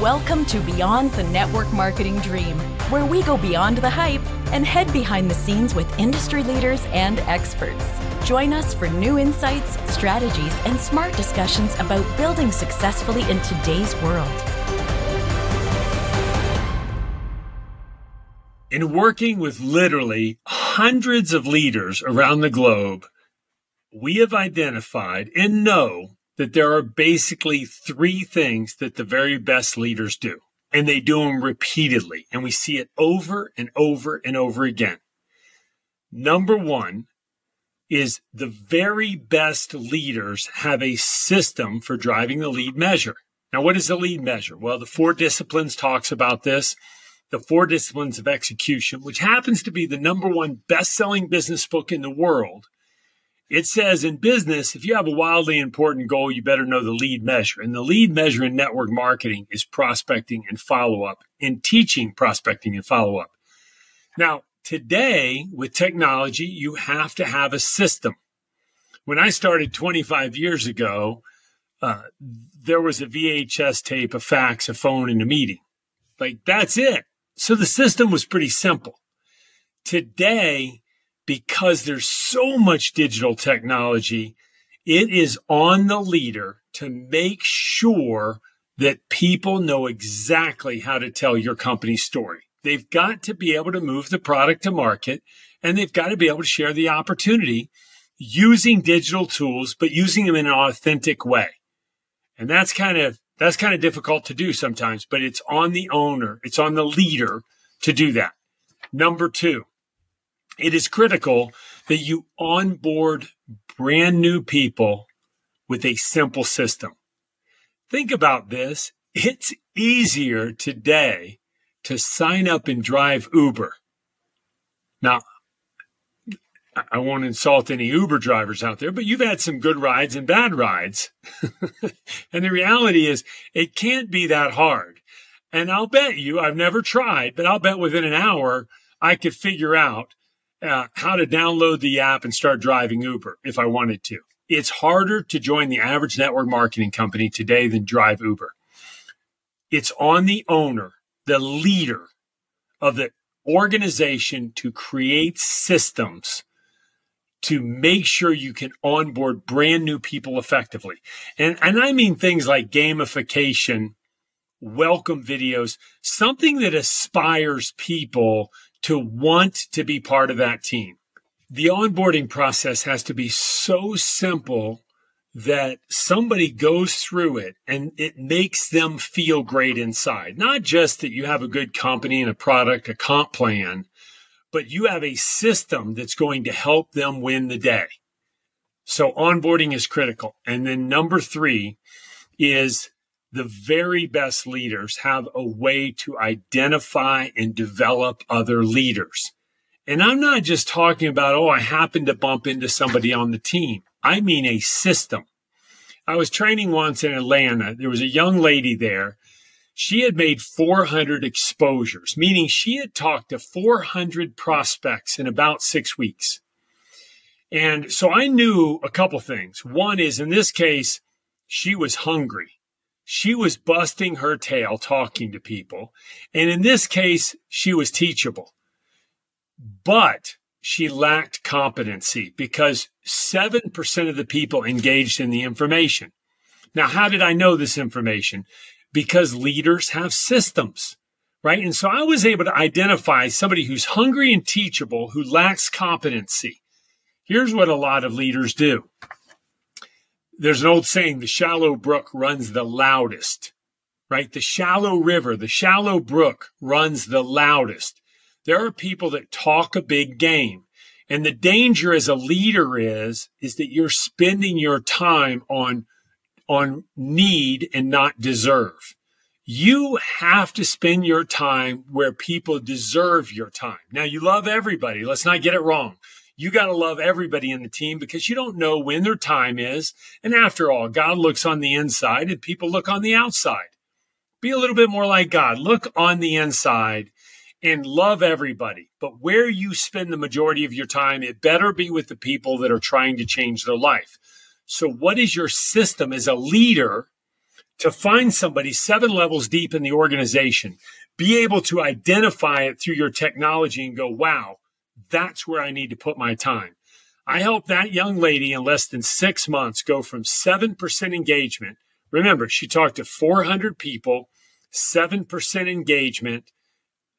Welcome to Beyond the Network Marketing Dream, where we go beyond the hype and head behind the scenes with industry leaders and experts. Join us for new insights, strategies, and smart discussions about building successfully in today's world. In working with literally hundreds of leaders around the globe, we have identified and know that there are basically three things that the very best leaders do, and they do them repeatedly. And we see it over and over and over again. Number one is the very best leaders have a system for driving the lead measure. Now, what is the lead measure? Well, the four disciplines talks about this. The four disciplines of execution, which happens to be the number one best selling business book in the world, it says in business, if you have a wildly important goal, you better know the lead measure. And the lead measure in network marketing is prospecting and follow up and teaching prospecting and follow up. Now, today with technology, you have to have a system. When I started 25 years ago, uh, there was a VHS tape, a fax, a phone, and a meeting. Like that's it. So the system was pretty simple. Today, because there's so much digital technology, it is on the leader to make sure that people know exactly how to tell your company's story. They've got to be able to move the product to market and they've got to be able to share the opportunity using digital tools, but using them in an authentic way. And that's kind of, that's kind of difficult to do sometimes, but it's on the owner. It's on the leader to do that. Number two, it is critical that you onboard brand new people with a simple system. Think about this. It's easier today to sign up and drive Uber. Now, I won't insult any Uber drivers out there, but you've had some good rides and bad rides. and the reality is it can't be that hard. And I'll bet you, I've never tried, but I'll bet within an hour I could figure out uh, how to download the app and start driving Uber if I wanted to. It's harder to join the average network marketing company today than drive Uber. It's on the owner, the leader of the organization to create systems to make sure you can onboard brand new people effectively. And, and I mean things like gamification, welcome videos, something that aspires people to want to be part of that team. The onboarding process has to be so simple that somebody goes through it and it makes them feel great inside. Not just that you have a good company and a product, a comp plan, but you have a system that's going to help them win the day. So onboarding is critical. And then number three is the very best leaders have a way to identify and develop other leaders. And I'm not just talking about, oh, I happened to bump into somebody on the team. I mean a system. I was training once in Atlanta. There was a young lady there. She had made 400 exposures, meaning she had talked to 400 prospects in about six weeks. And so I knew a couple things. One is in this case, she was hungry she was busting her tail talking to people. And in this case, she was teachable. But she lacked competency because 7% of the people engaged in the information. Now, how did I know this information? Because leaders have systems, right? And so I was able to identify somebody who's hungry and teachable who lacks competency. Here's what a lot of leaders do there's an old saying, the shallow brook runs the loudest, right? The shallow river, the shallow brook runs the loudest. There are people that talk a big game. And the danger as a leader is, is that you're spending your time on, on need and not deserve. You have to spend your time where people deserve your time. Now you love everybody. Let's not get it wrong. You got to love everybody in the team because you don't know when their time is. And after all, God looks on the inside and people look on the outside. Be a little bit more like God. Look on the inside and love everybody. But where you spend the majority of your time, it better be with the people that are trying to change their life. So, what is your system as a leader to find somebody seven levels deep in the organization, be able to identify it through your technology and go, wow, that's where I need to put my time. I helped that young lady in less than six months go from 7% engagement. Remember, she talked to 400 people, 7% engagement.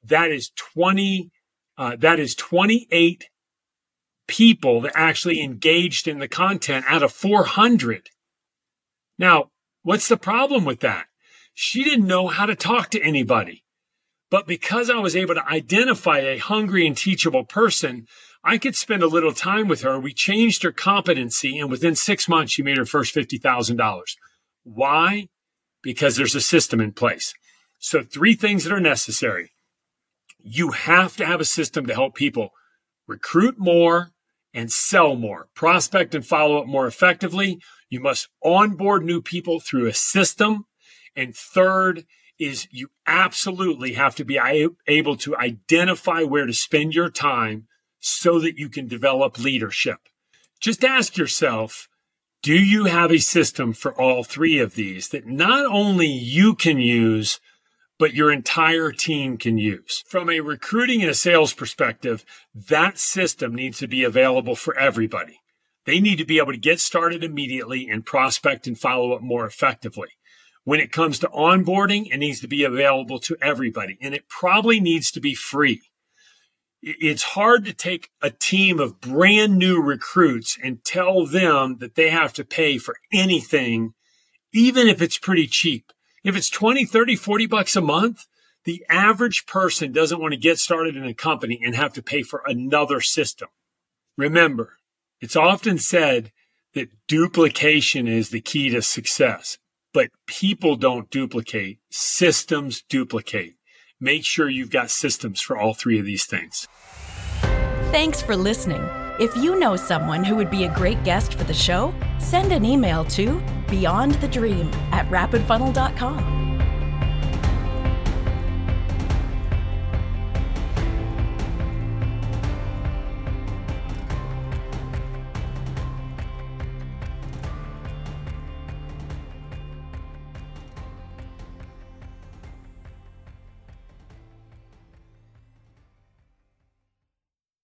That is 20, uh, that is 28 people that actually engaged in the content out of 400. Now, what's the problem with that? She didn't know how to talk to anybody. But because I was able to identify a hungry and teachable person, I could spend a little time with her. We changed her competency, and within six months, she made her first $50,000. Why? Because there's a system in place. So, three things that are necessary. You have to have a system to help people recruit more, and sell more, prospect and follow up more effectively. You must onboard new people through a system. And third is you absolutely have to be able to identify where to spend your time so that you can develop leadership. Just ask yourself, do you have a system for all three of these that not only you can use, but your entire team can use. From a recruiting and a sales perspective, that system needs to be available for everybody. They need to be able to get started immediately and prospect and follow up more effectively. When it comes to onboarding, it needs to be available to everybody and it probably needs to be free. It's hard to take a team of brand new recruits and tell them that they have to pay for anything, even if it's pretty cheap if it's 20, 30, 40 bucks a month, the average person doesn't want to get started in a company and have to pay for another system. Remember, it's often said that duplication is the key to success, but people don't duplicate, systems duplicate. Make sure you've got systems for all three of these things. Thanks for listening. If you know someone who would be a great guest for the show, send an email to beyondthedream at rapidfunnel.com.